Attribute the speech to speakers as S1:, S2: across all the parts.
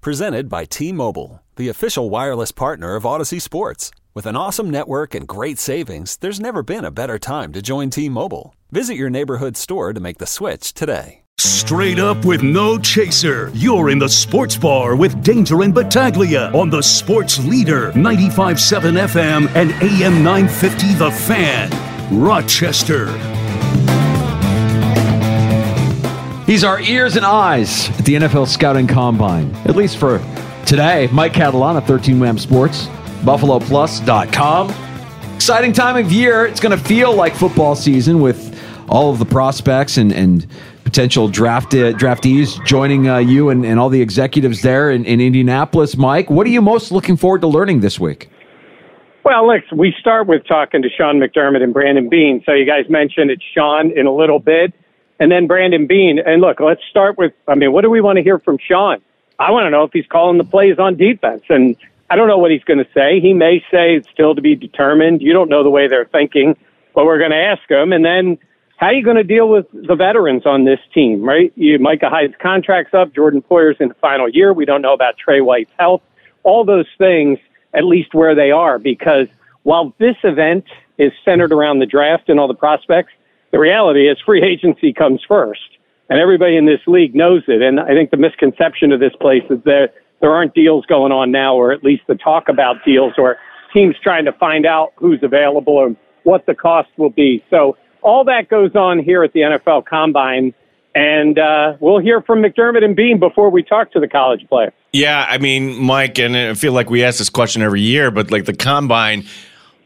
S1: Presented by T Mobile, the official wireless partner of Audacy Sports. With an awesome network and great savings, there's never been a better time to join T Mobile. Visit your neighborhood store to make the switch today.
S2: Straight up with no chaser. You're in the sports bar with Danger and Battaglia on the sports leader 95.7 FM and AM 950 The Fan, Rochester.
S3: He's our ears and eyes at the NFL Scouting Combine, at least for today. Mike Catalana, 13 Wham Sports, BuffaloPlus.com. Exciting time of year. It's going to feel like football season with all of the prospects and, and potential draft uh, draftees joining uh, you and, and all the executives there in, in Indianapolis. Mike, what are you most looking forward to learning this week?
S4: Well, Lex, we start with talking to Sean McDermott and Brandon Beane. So you guys mentioned it's Sean in a little bit, and then Brandon Beane. And look, let's start with, I mean, what do we want to hear from Sean? I want to know if he's calling the plays on defense. And I don't know what he's going to say. He may say it's still to be determined. You don't know the way they're thinking, but we're going to ask him. And then how are you going to deal with the veterans on this team, right? You, Micah Hyde's contract's up. Jordan Poyer's in the final year. We don't know about Tre White's health. All those things, at least where they are, because while this event is centered around the draft and all the prospects, the reality is free agency comes first. And everybody in this league knows it. And I think the misconception of this place is that there aren't deals going on now, or at least the talk about deals, or teams trying to find out who's available and what the cost will be. So all that goes on here at the NFL Combine. And uh, we'll hear from McDermott and Beane before we talk to the college player.
S5: Yeah, I mean, Mike, and I feel like we ask this question every year, but like the combine,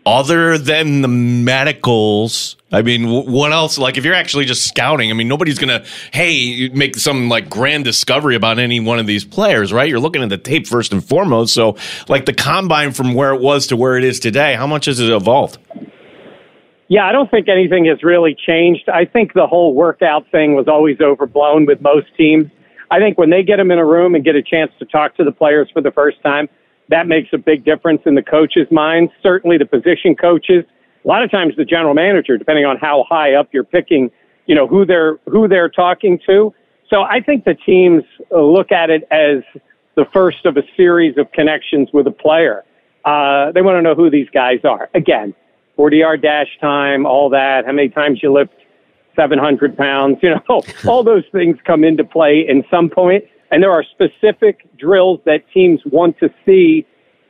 S5: other than the medicals, I mean, what else? Like, if you're actually just scouting, I mean, nobody's gonna, hey, make some like grand discovery about any one of these players, right? You're looking at the tape first and foremost. So, like the combine from where it was to where it is today, how much has it evolved?
S4: Yeah, I don't think anything has really changed. I think the whole workout thing was always overblown with most teams. I think when they get them in a room and get a chance to talk to the players for the first time, that makes a big difference in the coaches' minds. Certainly the position coaches. A lot of times the general manager, depending on how high up you're picking, you know, who they're who they're talking to. So I think the teams look at it as the first of a series of connections with a player. Uh, they want to know who these guys are. Again, 40 yard dash time, all that, how many times you lift 700 pounds, you know, all those things come into play in some point. And there are specific drills that teams want to see.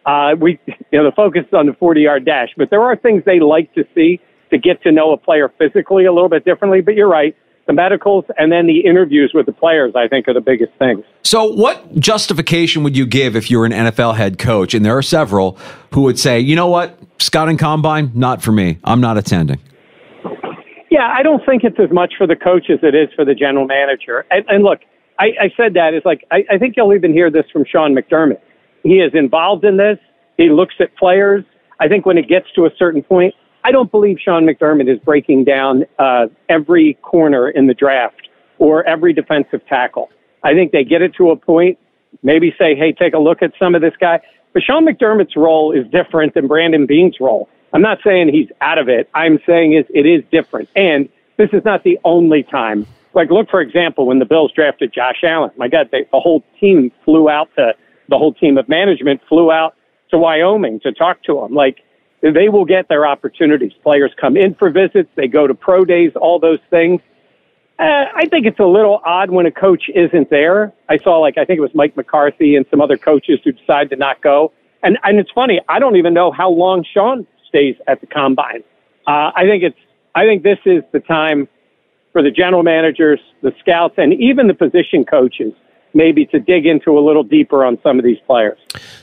S4: Uh, we, you know, the focus is on the 40 yard dash, but there are things they like to see to get to know a player physically a little bit differently. But you're right the medicals and then the interviews with the players, I think, are the biggest things.
S3: So, what justification would you give if you were an NFL head coach? And there are several who would say, you know what, scouting combine, not for me. I'm not attending.
S4: Yeah, I don't think it's as much for the coach as it is for the general manager. And, and look, I, I said that is like I, I think you'll even hear this from Sean McDermott. He is involved in this. He looks at players. I think when it gets to a certain point, I don't believe Sean McDermott is breaking down uh, every corner in the draft or every defensive tackle. I think they get it to a point, maybe say, hey, take a look at some of this guy. But Sean McDermott's role is different than Brandon Beane's role. I'm not saying he's out of it. I'm saying it, it is different. And this is not the only time. Like, look, for example, when the Bills drafted Josh Allen. My God, they, the whole team flew out to, the whole team of management flew out to Wyoming to talk to him. Like, they will get their opportunities. Players come in for visits, they go to pro days, all those things. Uh, I think it's a little odd when a coach isn't there. I saw, like, I think it was Mike McCarthy and some other coaches who decided to not go. And, and it's funny, I don't even know how long Sean stays at the combine. Uh, I think it's, I think this is the time for the general managers, the scouts, and even the position coaches maybe to dig into a little deeper on some of these players.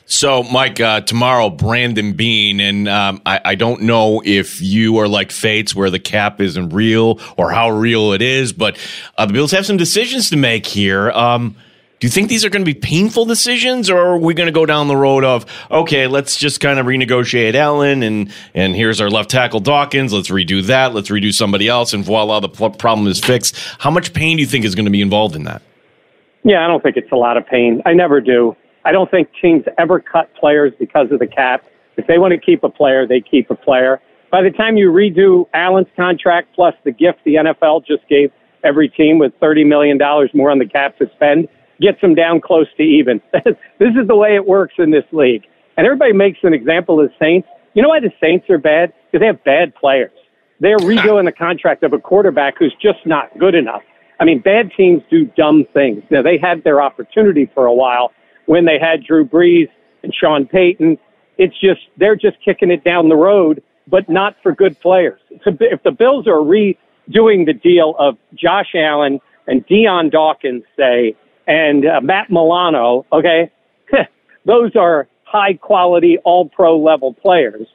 S5: So, Mike, uh, tomorrow, Brandon Beane, and um, I, I, don't know if you are like Fates, where the cap isn't real or how real it is, but uh, the Bills have some decisions to make here. Um, Do you think these are going to be painful decisions, or are we going to go down the road of okay, let's just kind of renegotiate Allen and and here's our left tackle Dawkins. Let's redo that. Let's redo somebody else, and voila, the problem is fixed. How much pain do you think is going to be involved in that?
S4: Yeah, I don't think it's a lot of pain. I never do. I don't think teams ever cut players because of the cap. If they want to keep a player, they keep a player. By the time you redo Allen's contract plus the gift the NFL just gave every team with $30 million more on the cap to spend, gets them down close to even. this is the way it works in this league. And everybody makes an example of the Saints. You know why the Saints are bad? Because they have bad players. They're redoing the contract of a quarterback who's just not good enough. I mean, bad teams do dumb things. Now, they had their opportunity for a while when they had Drew Brees and Sean Payton. It's just, they're just kicking it down the road, but not for good players. If the Bills are redoing the deal of Josh Allen and Dion Dawkins, say, and uh, Matt Milano, okay, those are high quality, all pro level players.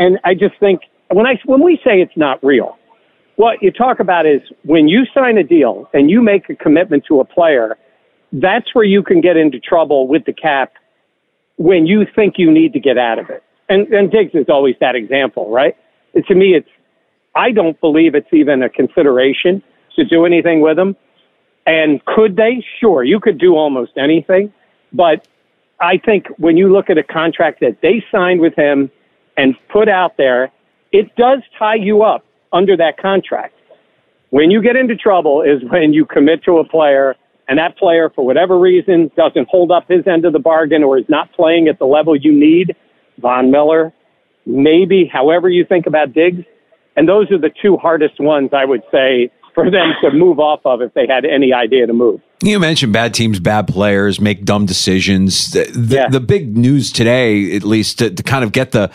S4: And I just think when I when we say it's not real, what you talk about is when you sign a deal and you make a commitment to a player, that's where you can get into trouble with the cap when you think you need to get out of it. And, and Diggs is always that example, right? To me, it's I don't believe it's even a consideration to do anything with him and could they? Sure, you could do almost anything. But I think when you look at a contract that they signed with him and put out there, it does tie you up under that contract. When you get into trouble is when you commit to a player and that player, for whatever reason, doesn't hold up his end of the bargain or is not playing at the level you need. Von Miller, maybe, however you think about Diggs. And those are the two hardest ones, I would say, for them to move off of if they had any idea to move.
S3: You mentioned bad teams, bad players, make dumb decisions. The, the, yeah. the big news today, at least to, to kind of get the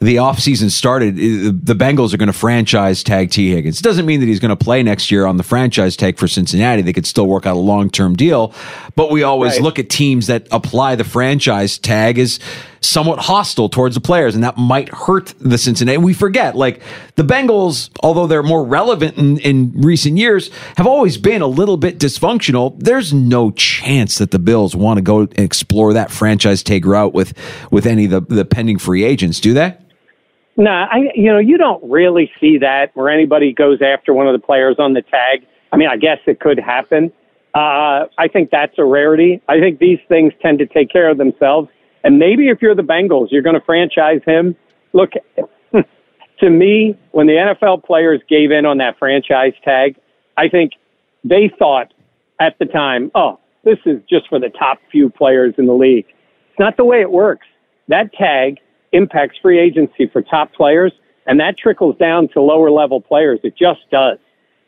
S3: the offseason started, the Bengals are going to franchise tag Tee Higgins. It doesn't mean that he's going to play next year on the franchise tag for Cincinnati. They could still work out a long term deal. But we always right. look at teams that apply the franchise tag as somewhat hostile towards the players, and that might hurt the Cincinnati. We forget, like the Bengals, although they're more relevant in, in recent years, have always been a little bit dysfunctional. There's no chance that the Bills want to go explore that franchise tag route with with any of the, the pending free agents, do they?
S4: No, I you know you don't really see that where anybody goes after one of the players on the tag. I mean, I guess it could happen. Uh, I think that's a rarity. I think these things tend to take care of themselves. And maybe if you're the Bengals, you're going to franchise him. Look, to me, when the NFL players gave in on that franchise tag, I think they thought at the time, oh, this is just for the top few players in the league. It's not the way it works. That tag impacts free agency for top players, and that trickles down to lower level players. It just does.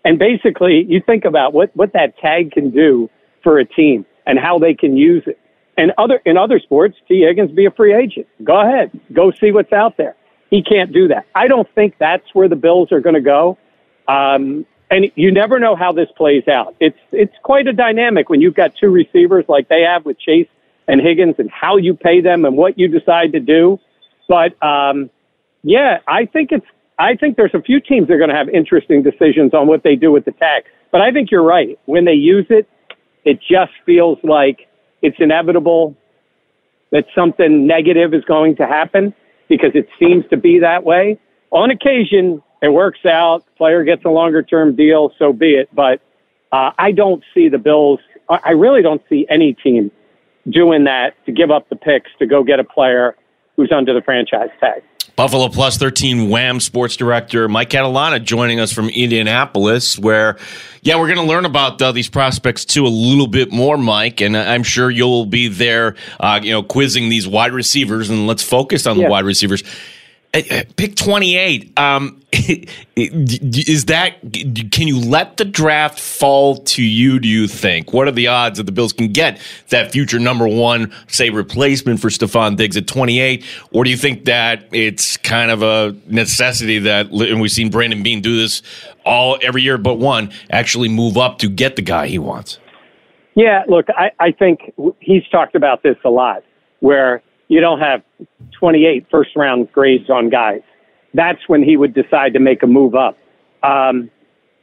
S4: And basically, you think about what, what that tag can do for a team and how they can use it. And other in other sports, Tee Higgins be a free agent. Go ahead, go see what's out there. He can't do that. I don't think that's where the Bills are going to go. Um, and you never know how this plays out. It's it's quite a dynamic when you've got two receivers like they have with Chase and Higgins, and how you pay them and what you decide to do. But um, yeah, I think it's. I think there's a few teams that are going to have interesting decisions on what they do with the tag. But I think you're right. When they use it, it just feels like it's inevitable that something negative is going to happen because it seems to be that way. On occasion, it works out. Player gets a longer term deal, so be it. But uh, I don't see the Bills. I really don't see any team doing that to give up the picks to go get a player who's under the franchise tag.
S5: Buffalo Plus 13 Wham sports director Mike Catalana joining us from Indianapolis, where, yeah, we're going to learn about uh, these prospects too a little bit more, Mike, and I'm sure you'll be there, uh, you know, quizzing these wide receivers, and let's focus on yeah. the wide receivers. Uh, uh, pick 28. Um, is that, can you let the draft fall to you, do you think? What are the odds that the Bills can get that future number one, say, replacement for Stefon Diggs at 28? Or do you think that it's kind of a necessity that, and we've seen Brandon Beane do this all every year but one, actually move up to get the guy he wants?
S4: Yeah, look, I, I think he's talked about this a lot, where you don't have 28 first round grades on guys. That's when he would decide to make a move up. Um,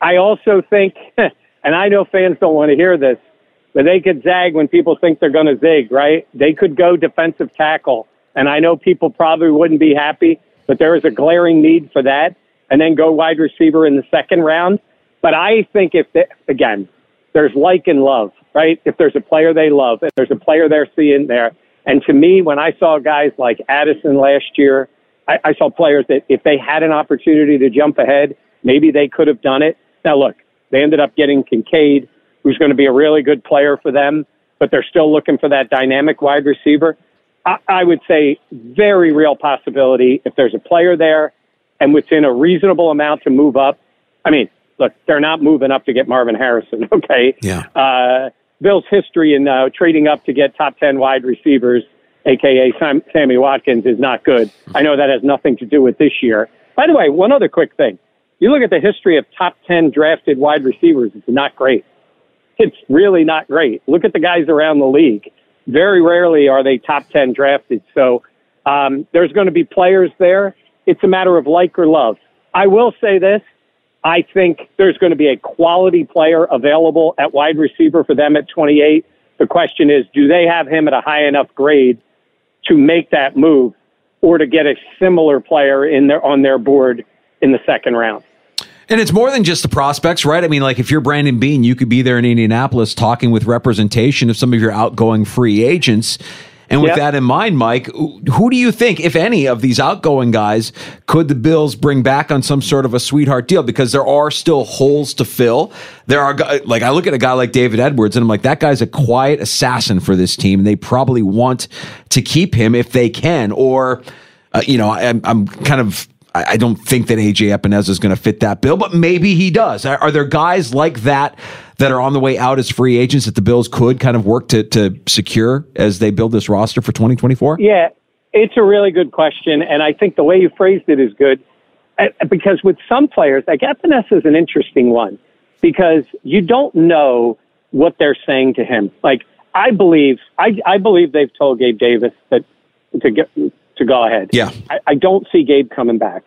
S4: I also think, and I know fans don't want to hear this, but they could zag when people think they're going to zig, right? They could go defensive tackle. And I know people probably wouldn't be happy, but there is a glaring need for that. And then go wide receiver in the second round. But I think if, they, again, there's like and love, right? If there's a player they love, if there's a player they're seeing there. And to me, when I saw guys like Addison last year, I, I saw players that if they had an opportunity to jump ahead, maybe they could have done it. Now, look, they ended up getting Kincaid, who's going to be a really good player for them, but they're still looking for that dynamic wide receiver. I, I would say very real possibility if there's a player there and within a reasonable amount to move up. I mean, look, they're not moving up to get Marvin Harrison, okay?
S3: Yeah.
S4: Uh, Bill's history in uh, trading up to get top 10 wide receivers, aka Sam, Sammy Watkins, is not good. I know that has nothing to do with this year. By the way, one other quick thing. You look at the history of top 10 drafted wide receivers, it's not great. It's really not great. Look at the guys around the league. Very rarely are they top 10 drafted. So um, there's going to be players there. It's a matter of like or love. I will say this I think there's going to be a quality player available at wide receiver for them at 28. The question is, do they have him at a high enough grade to make that move or to get a similar player in their, on their board in the second round?
S3: And it's more than just the prospects, right? I mean, like if you're Brandon Beane, you could be there in Indianapolis talking with representation of some of your outgoing free agents and with yep. that in mind, Mike, who do you think, if any, of these outgoing guys could the Bills bring back on some sort of a sweetheart deal? Because there are still holes to fill. There are, like, I look at a guy like David Edwards and I'm like, that guy's a quiet assassin for this team. And they probably want to keep him if they can. Or, uh, you know, I'm, I'm kind of I don't think that AJ Epenesa is going to fit that bill, but maybe he does. Are, are, there guys like that that are on the way out as free agents that the Bills could kind of work to, to secure as they build this roster for 2024?
S4: Yeah, it's a really good question. And I think the way you phrased it is good uh, because with some players, like Epenesa is an interesting one because you don't know what they're saying to him. Like, I believe, I, I believe they've told Gabe Davis that to get to go ahead.
S3: Yeah.
S4: I, I don't see Gabe coming back.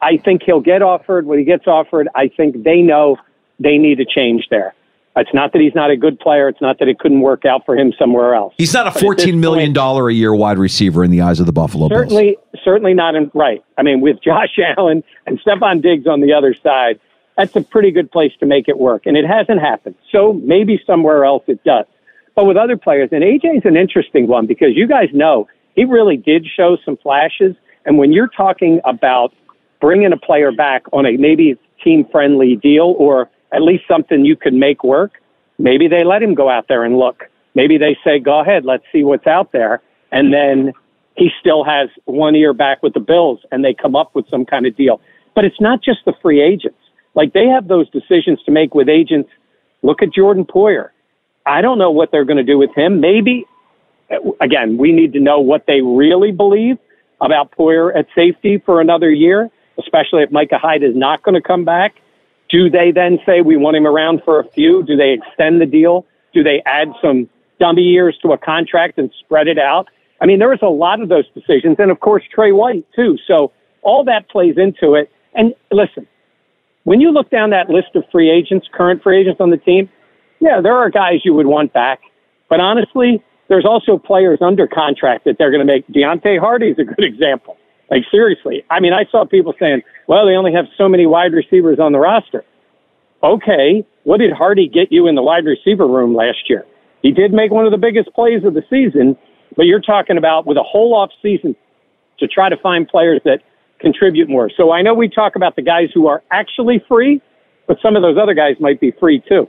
S4: I think he'll get offered. When he gets offered, I think they know they need a change there. It's not that he's not a good player. It's not that it couldn't work out for him somewhere else.
S3: He's not a fourteen million dollar a year wide receiver in the eyes of the Buffalo
S4: certainly,
S3: Bills.
S4: Certainly certainly not in right. I mean, with Josh Allen and Stefon Diggs on the other side, that's a pretty good place to make it work. And it hasn't happened. So maybe somewhere else it does. But with other players, and AJ's an interesting one because you guys know he really did show some flashes. And when you're talking about bringing a player back on a maybe team friendly deal or at least something you could make work, maybe they let him go out there and look. Maybe they say, go ahead, let's see what's out there. And then he still has one ear back with the Bills and they come up with some kind of deal. But it's not just the free agents. Like they have those decisions to make with agents. Look at Jordan Poyer. I don't know what they're going to do with him. Maybe again, we need to know what they really believe about Poyer at safety for another year, especially if Micah Hyde is not going to come back. Do they then say we want him around for a few? Do they extend the deal? Do they add some dummy years to a contract and spread it out? I mean, there was a lot of those decisions, and of course Tre White too. So all that plays into it. And listen, when you look down that list of free agents, current free agents on the team, yeah, there are guys you would want back. But honestly, there's also players under contract that they're going to make. Deonte Harty is a good example. Like seriously, I mean, I saw people saying, "Well, they only have so many wide receivers on the roster." Okay, what did Harty get you in the wide receiver room last year? He did make one of the biggest plays of the season, but you're talking about with a whole off season to try to find players that contribute more. So I know we talk about the guys who are actually free, but some of those other guys might be free too.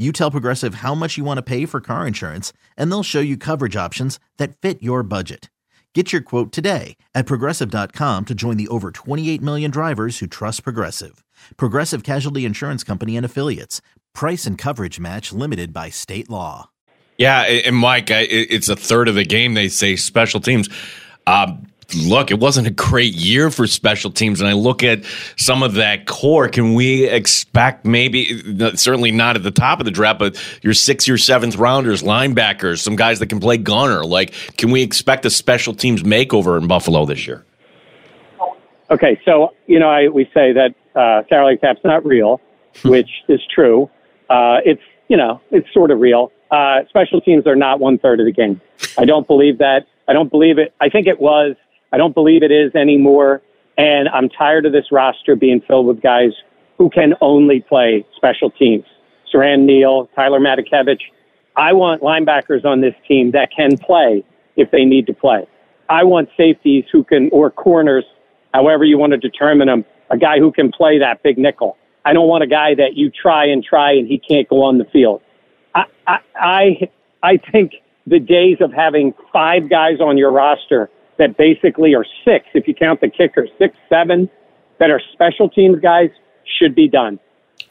S6: You tell Progressive how much you want to pay for car insurance, and they'll show you coverage options that fit your budget. Get your quote today at progressive.com to join the over 28 million drivers who trust Progressive. Progressive Casualty Insurance Company and Affiliates. Price and coverage match limited by state law.
S5: Yeah, and Mike, it's a third of the game. They say special teams. Um, look, it wasn't a great year for special teams. And I look at some of that core. Can we expect maybe, certainly not at the top of the draft, but your sixth, your seventh rounders, linebackers, some guys that can play gunner? Like, can we expect a special teams makeover in Buffalo this year?
S4: Okay, so, you know, I, we say that uh, salary cap's not real, which is true. Uh, it's, you know, it's sort of real. Uh, special teams are not one third of the game. I don't believe that. I don't believe it. I think it was I don't believe it is anymore. And I'm tired of this roster being filled with guys who can only play special teams. Siran Neal, Tyler Matakevich. I want linebackers on this team that can play if they need to play. I want safeties who can, or corners, however you want to determine them, a guy who can play that big nickel. I don't want a guy that you try and try and he can't go on the field. I, I, I, I think the days of having five guys on your roster that basically are six, if you count the kicker, six, seven, that are special teams guys should be done.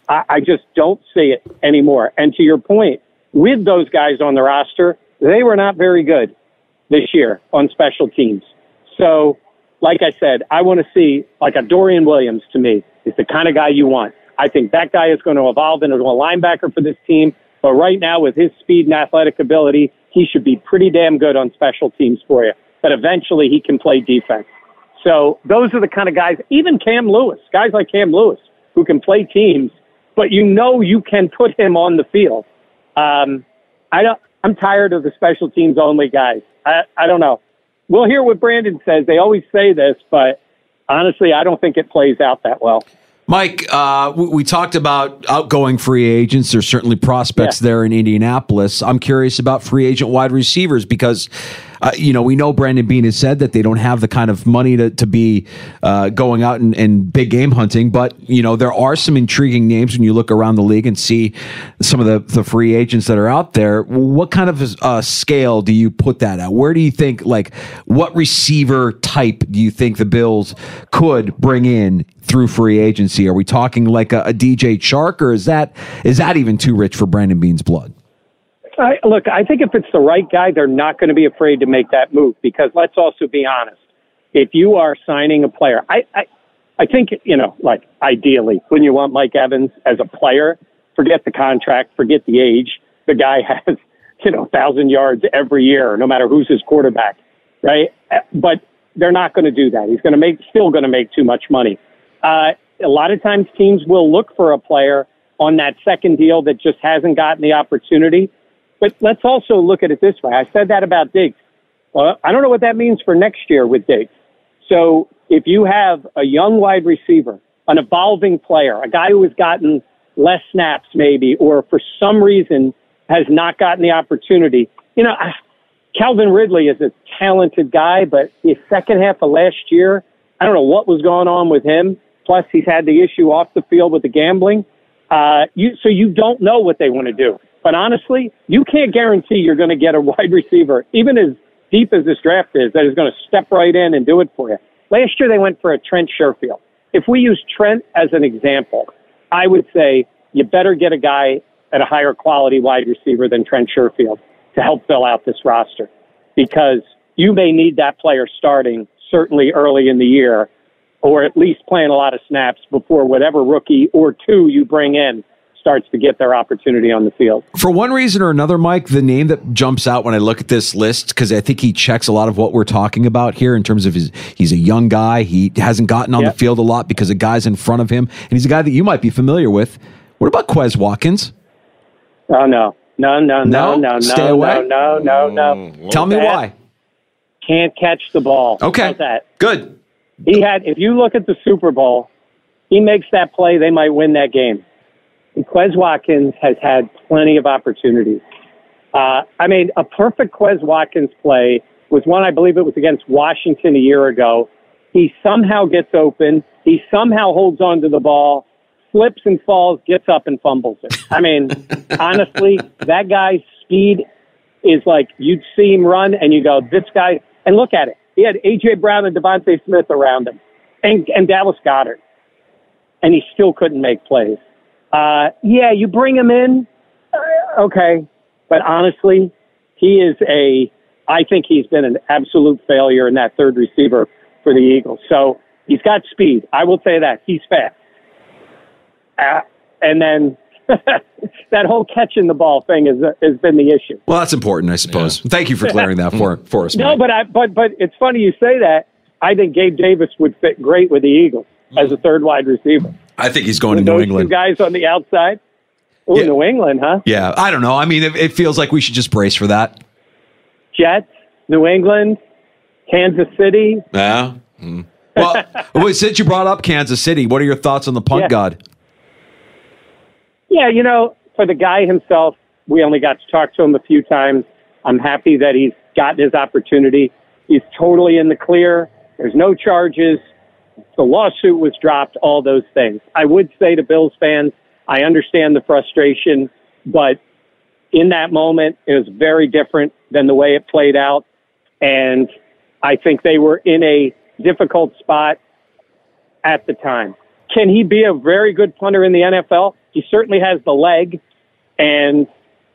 S4: I, I just don't see it anymore. And to your point, with those guys on the roster, they were not very good this year on special teams. So, like I said, I want to see like a Dorian Williams to me is the kind of guy you want. I think that guy is going to evolve into a linebacker for this team. But right now, with his speed and athletic ability, he should be pretty damn good on special teams for you but eventually he can play defense. So those are the kind of guys, even Cam Lewis, guys like Cam Lewis, who can play teams, but you know you can put him on the field. Um, I don't, I'm tired of the special teams only guys. I, I don't know. We'll hear what Brandon says. They always say this, but honestly, I don't think it plays out that well.
S3: Mike, uh, we, we, talked about outgoing free agents. There's certainly prospects yeah. there in Indianapolis. I'm curious about free agent wide receivers because uh, you know, we know Brandon Beane has said that they don't have the kind of money to, to be uh, going out and, and, big game hunting, but, you know, there are some intriguing names when you look around the league and see some of the, the free agents that are out there. What kind of uh, scale do you put that at? Where do you think, like, what receiver type do you think the Bills could bring in through free agency? Are we talking like a, a DJ Chark, or is that is that even too rich for Brandon Beane's blood?
S4: I, look, I think if it's the right guy, they're not going to be afraid to make that move because let's also be honest. If you are signing a player, I, I, I think, you know, like ideally, when you want Mike Evans as a player, forget the contract, forget the age. The guy has, you know, thousand yards every year, no matter who's his quarterback, right? But they're not going to do that. He's going to make, still going to make too much money. Uh, a lot of times teams will look for a player on that second deal that just hasn't gotten the opportunity but let's also look at it this way. I said that about Diggs. Well, I don't know what that means for next year with Diggs. So if you have a young wide receiver, an evolving player, a guy who has gotten less snaps maybe, or for some reason has not gotten the opportunity, you know, Calvin Ridley is a talented guy, but the second half of last year, I don't know what was going on with him. Plus, he's had the issue off the field with the gambling. Uh, you, so you don't know what they want to do. But honestly, you can't guarantee you're going to get a wide receiver, even as deep as this draft is, that is going to step right in and do it for you. Last year, they went for a Trent Sherfield. If we use Trent as an example, I would say you better get a guy at a higher quality wide receiver than Trent Sherfield to help fill out this roster because you may need that player starting certainly early in the year or at least playing a lot of snaps before whatever rookie or two you bring in starts to get their opportunity on the field.
S3: For one reason or another, Mike, the name that jumps out when I look at this list, because I think he checks a lot of what we're talking about here in terms of his, he's a young guy. He hasn't gotten on
S4: Yep.
S3: the field a lot because of guys in front of him. And he's a guy that you might be familiar with. What about Quez Watkins?
S4: Oh no, no, no,
S3: No?
S4: no, no, no,
S3: Stay
S4: no,
S3: away?
S4: no, no, no.
S3: Mm, Tell me
S4: That-
S3: why.
S4: Can't catch the ball.
S3: Okay.
S4: How's that?
S3: Good.
S4: He had. If you look at the Super Bowl, he makes that play, they might win that game. And Quez Watkins has had plenty of opportunities. Uh, I mean, a perfect Quez Watkins play was one I believe it was against Washington a year ago. He somehow gets open. He somehow holds on to the ball, slips and falls, gets up and fumbles it. I mean, honestly, that guy's speed is like you'd see him run and you go, this guy, and look at it. He had A.J. Brown and DeVonta Smith around him and, and Dallas Goedert, and he still couldn't make plays. Uh, yeah, you bring him in, uh, okay, but honestly, he is a, I think he's been an absolute failure in that third receiver for the Eagles. So he's got speed. I will say that. He's fast. Uh, and then that whole catching the ball thing is, has been the issue.
S3: Well, that's important, I suppose. Thank you for clearing that for, for us.
S4: No,
S3: Mike.
S4: but I but but it's funny you say that. I think Gabe Davis would fit great with the Eagles mm. as a third wide receiver.
S3: I think he's going to New
S4: those
S3: England.
S4: two guys on the outside. Oh,
S3: Yeah.
S4: New England, huh?
S3: Yeah, I don't know. I mean, it, it feels like we should just brace for that.
S4: Jets, New England, Kansas City.
S3: Yeah. Mm. Well, well, since you brought up Kansas City, what are your thoughts on the punt
S4: Yeah.
S3: god?
S4: Yeah, you know, for the guy himself, we only got to talk to him a few times. I'm happy that he's gotten his opportunity. He's totally in the clear. There's no charges. The lawsuit was dropped, all those things. I would say to Bills fans, I understand the frustration, but in that moment, it was very different than the way it played out. And I think they were in a difficult spot at the time. Can he be a very good punter in the NFL? He certainly has the leg. And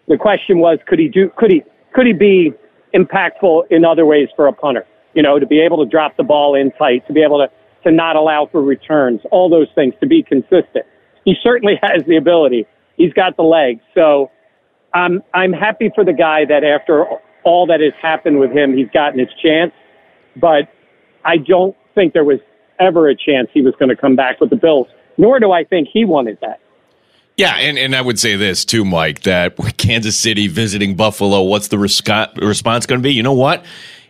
S4: the question was, could he do, could he, could he be impactful in other ways for a punter? You know, to be able to drop the ball in tight, to be able to, to not allow for returns, all those things, to be consistent. He certainly has the ability. He's got the legs. So I'm, I'm happy for the guy that after all that has happened with him, he's gotten his chance. But I don't think there was ever a chance he was going to come back with the Bills, nor do I think he wanted that.
S5: Yeah, and, and I would say this too, Mike, that Kansas City visiting Buffalo, what's the resco- response going to be? You know what?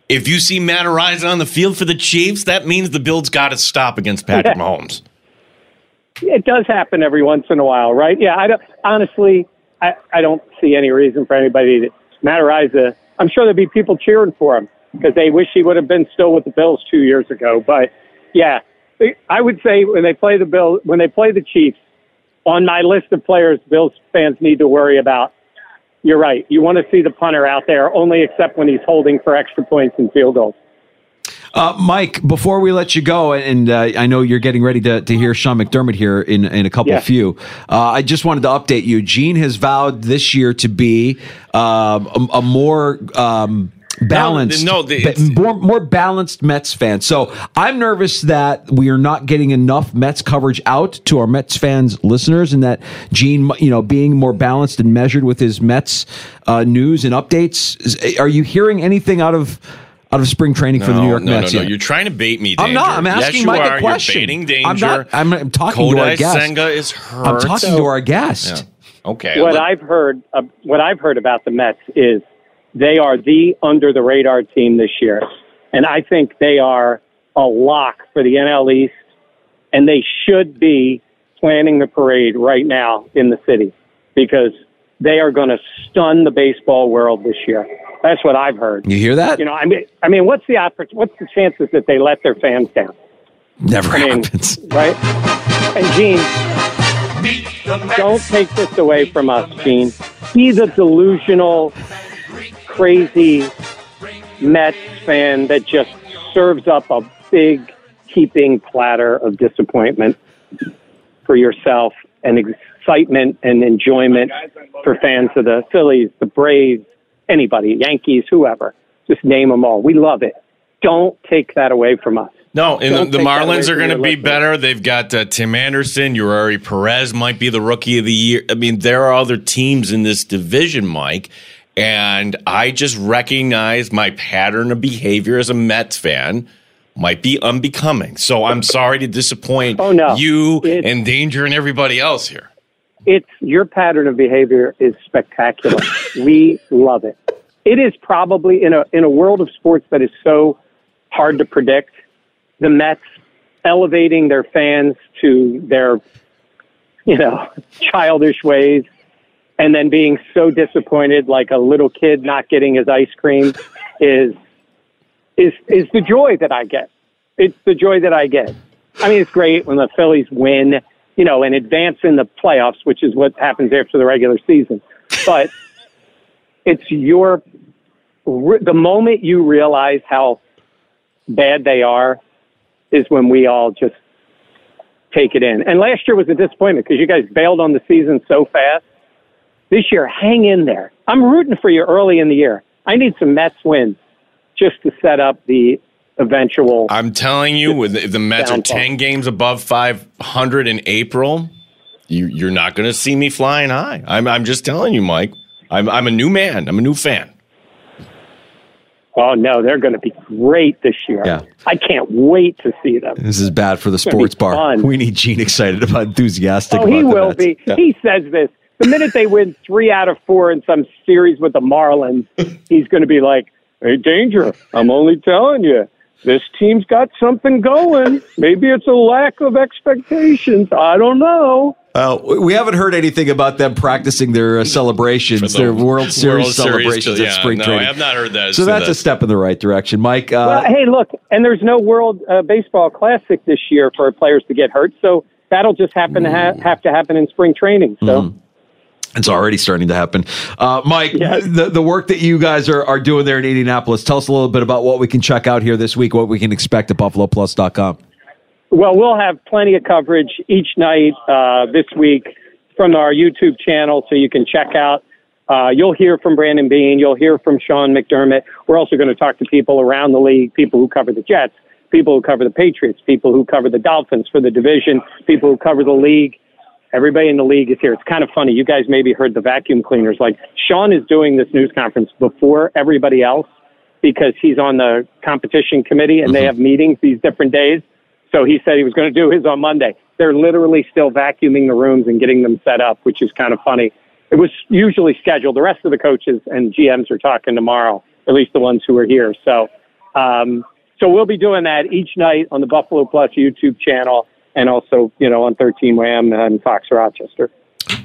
S5: If you see Matt Araiza on the field for the Chiefs, that means the Bills got to stop against Patrick
S4: Yeah.
S5: Mahomes.
S4: It does happen every once in a while, right? Yeah, I don't, honestly, I, I don't see any reason for anybody to Matt Araiza. I'm sure there'd be people cheering for him because they wish he would have been still with the Bills two years ago. But yeah, I would say when they play the Bills, when they play the Chiefs, on my list of players Bills fans need to worry about. You're right. You want to see the punter out there only except when he's holding for extra points and field goals.
S3: Uh, Mike, before we let you go, and uh, I know you're getting ready to, to hear Sean McDermott here in, in a couple
S4: Yeah.
S3: few, uh, I just wanted to update you. Gene has vowed this year to be um, a, a more um, balanced,
S5: no, the-
S3: ba- more, more balanced Mets fan. So I'm nervous that we are not getting enough Mets coverage out to our Mets fans listeners, and that Gene, you know, being more balanced and measured with his Mets uh, news and updates. Is, are you hearing anything out of out of spring training for the New York
S5: no,
S3: Mets
S5: no, no.
S3: yet?
S5: You're trying to bait me. Danger.
S3: I'm not. I'm
S5: yes,
S3: asking
S5: you
S3: Mike
S5: are.
S3: a question.
S5: You're baiting danger.
S3: I'm not. I'm, I'm talking to our guest.
S5: Senga is hurt.
S3: I'm talking to our guest.
S5: Okay.
S4: what
S5: let-
S4: I've heard, uh, what I've heard about the Mets is they are the under the radar team this year, and I think they are a lock for the NL East, and they should be planning the parade right now in the city because they are going to stun the baseball world this year. That's what I've heard.
S3: You hear that?
S4: You know, I mean, I mean, what's the oppor- what's the chances that they let their fans down?
S3: Never
S4: I mean,
S3: happens.
S4: right? And Gene, don't take this away from us, Gene. He's a delusional, crazy Mets fan that just serves up a big heaping platter of disappointment for yourself and excitement and enjoyment for fans of the Phillies, the Braves, anybody, Yankees, whoever. Just name them all. We love it. Don't take that away from us.
S5: No, and
S4: Don't
S5: the, the
S4: take that away
S5: Marlins are going to be better. They've got uh, Tim Anderson, Eury Perez might be the rookie of the year. I mean, there are other teams in this division, Mike, and I just recognize my pattern of behavior as a Mets fan might be unbecoming. So I'm sorry to disappoint
S4: Oh, no.
S5: you
S4: It-
S5: and Danger and everybody else here.
S4: it's your pattern of behavior is spectacular. we love it. It is probably in a in a world of sports that is so hard to predict. The Mets elevating their fans to their, you know, childish ways, and then being so disappointed, like a little kid not getting his ice cream, is is is the joy that I get. It's the joy that I get. I mean, it's great when the Phillies win, you know, and advance in the playoffs, which is what happens after the regular season. But it's your the moment you realize how bad they are is when we all just take it in. And last year was a disappointment because you guys bailed on the season so fast. This year, hang in there. I'm rooting for you early in the year. I need some Mets wins just to set up the eventual.
S5: I'm telling you, with if the Mets are
S4: Downfall.
S5: 10 games above 500 in April, you, you're not going to see me flying high. I'm, I'm just telling you, Mike. I'm, I'm a new man. I'm a new fan.
S4: Oh no, they're going to be great this year.
S3: Yeah.
S4: I can't wait to see them.
S3: This is bad for the
S4: gonna
S3: sports bar.
S4: fun.
S3: We need Gene excited about enthusiastic.
S4: Oh, he
S3: about the
S4: will
S3: Mets.
S4: be.
S3: Yeah.
S4: He says this. The minute they win three out of four in some series with the Marlins, he's going to be like, "Hey, danger! I'm only telling you, this team's got something going. Maybe it's a lack of expectations. I don't know."
S3: Uh, we haven't heard anything about them practicing their uh, celebrations,
S5: the
S3: their World Series
S5: World Series
S3: celebrations
S5: to-
S3: at spring
S5: no,
S3: training.
S5: I have not heard that.
S3: So that's
S5: that.
S3: a step in the right direction, Mike. Uh,
S4: Well, hey, look, and there's no World uh, Baseball Classic this year for players to get hurt, so that'll just happen to ha- have to happen in spring training. So.
S3: It's already starting to happen. Uh, Mike,
S4: Yes.
S3: the, the work that you guys are, are doing there in Indianapolis, tell us a little bit about what we can check out here this week, what we can expect at BuffaloPlus.com.
S4: Well, we'll have plenty of coverage each night uh, this week from our YouTube channel, so you can check out. Uh, you'll hear from Brandon Beane. You'll hear from Sean McDermott. We're also going to talk to people around the league, people who cover the Jets, people who cover the Patriots, people who cover the Dolphins for the division, people who cover the league. Everybody in the league is here. It's kind of funny. You guys maybe heard the vacuum cleaners. Like Sean is doing this news conference before everybody else because he's on the competition committee and they have meetings these different days. So he said he was going to do his on Monday. They're literally still vacuuming the rooms and getting them set up, which is kind of funny. It was usually scheduled. The rest of the coaches and GMs are talking tomorrow, at least the ones who are here. So, um, so we'll be doing that each night on the Buffalo Plus YouTube channel and also, you know, on 13 Wham and Fox Rochester.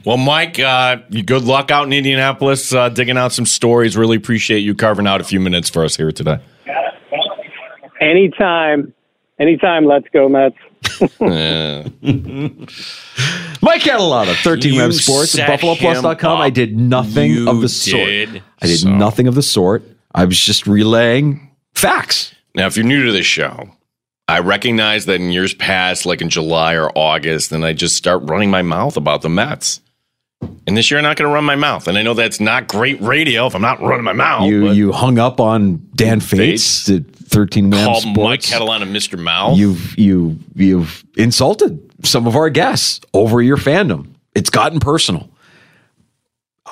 S5: Well, Mike, uh, good luck out in Indianapolis, uh, digging out some stories. Really appreciate you carving out a few minutes for us here today.
S4: Anytime, anytime. Let's go, Mets.
S3: Mike Catalana, 13
S5: You
S3: Wham Sports at
S5: set
S3: BuffaloPlus.com. I did nothing
S5: You
S3: of the sort.
S5: did
S3: I did
S5: so.
S3: nothing of the sort. I was just relaying facts.
S5: Now, if you're new to this show, I recognize that in years past, like in July or August, then I just start running my mouth about the Mets. And this year, I'm not going to run my mouth. And I know that's not great radio if I'm not running my mouth.
S3: you you hung up on Dan Fates at 13 Wham
S5: called Mike
S3: Sports.
S5: Catalana Mr. Mouth.
S3: You've you you've insulted some of our guests over your fandom. It's gotten personal.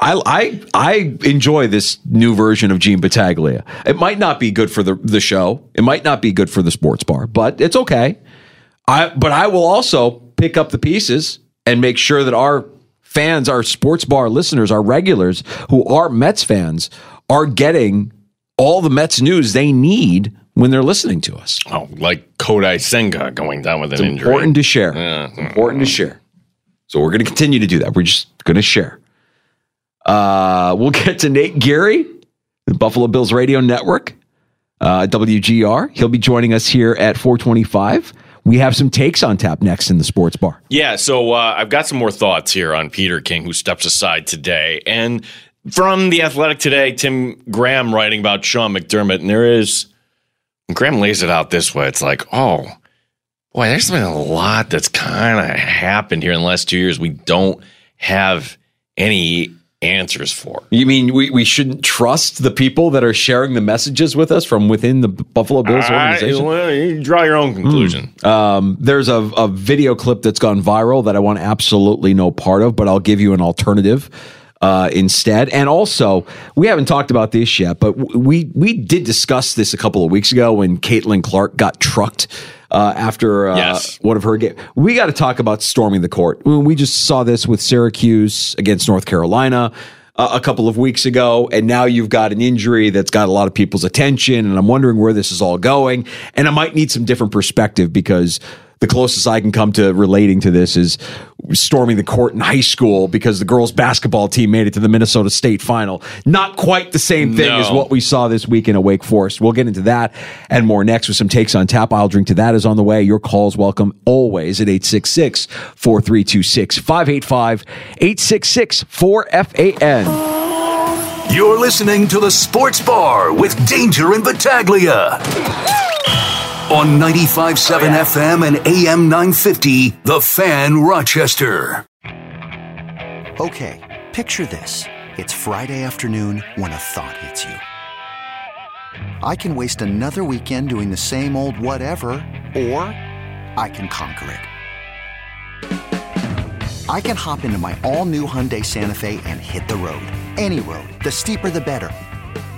S3: I I I enjoy this new version of Gene Battaglia. It might not be good for the the show. It might not be good for the sports bar, but it's okay. I but I will also pick up the pieces and make sure that our fans, our sports bar listeners, our regulars who are Mets fans are getting all the Mets news they need when they're listening to us.
S5: oh, like Kodai Senga going down with an injury.
S3: It's important to share.
S5: Yeah.
S3: Important to share. So we're going to continue to do that. We're just going to share. Uh, we'll get to Nate Geary, the Buffalo Bills Radio Network, uh, WGR. He'll be joining us here at 425. We have some takes on tap next in the sports bar.
S5: Yeah, so uh, I've got some more thoughts here on Peter King, who steps aside today. And from The Athletic today, Tim Graham writing about Sean McDermott, and there is, Graham lays it out this way. It's like, oh, boy, there's been a lot that's kind of happened here in the last two years. We don't have any answers for.
S3: You mean we, we shouldn't trust the people that are sharing the messages with us from within the Buffalo Bills
S5: I,
S3: organization?
S5: well, you draw your own conclusion.
S3: Um, there's a, a video clip that's gone viral that I want absolutely no part of, but I'll give you an alternative uh, instead. And also, we haven't talked about this yet, but we we did discuss this a couple of weeks ago when Caitlin Clark got trucked. Uh, after uh,
S5: Yes.
S3: one of her games, we got to talk about storming the court. We just saw this with Syracuse against North Carolina uh, a couple of weeks ago, and now you've got an injury that's got a lot of people's attention, and I'm wondering where this is all going. And I might need some different perspective because the closest I can come to relating to this is storming the court in high school because the girls' basketball team made it to the Minnesota State final. Not quite the same thing
S5: No.
S3: as what we saw this weekend at Wake Forest. We'll get into that and more next with some takes on tap. I'll drink to that is on the way. Your calls welcome always at 866 4326 585 866 4FAN.
S2: You're listening to the Sports Bar with Danger and Battaglia. On 95.7 FM and AM 950, The Fan Rochester.
S7: Okay, picture this. It's Friday afternoon when a thought hits you. I can waste another weekend doing the same old whatever, or I can conquer it. I can hop into my all new Hyundai Santa Fe and hit the road. Any road. The steeper, the better.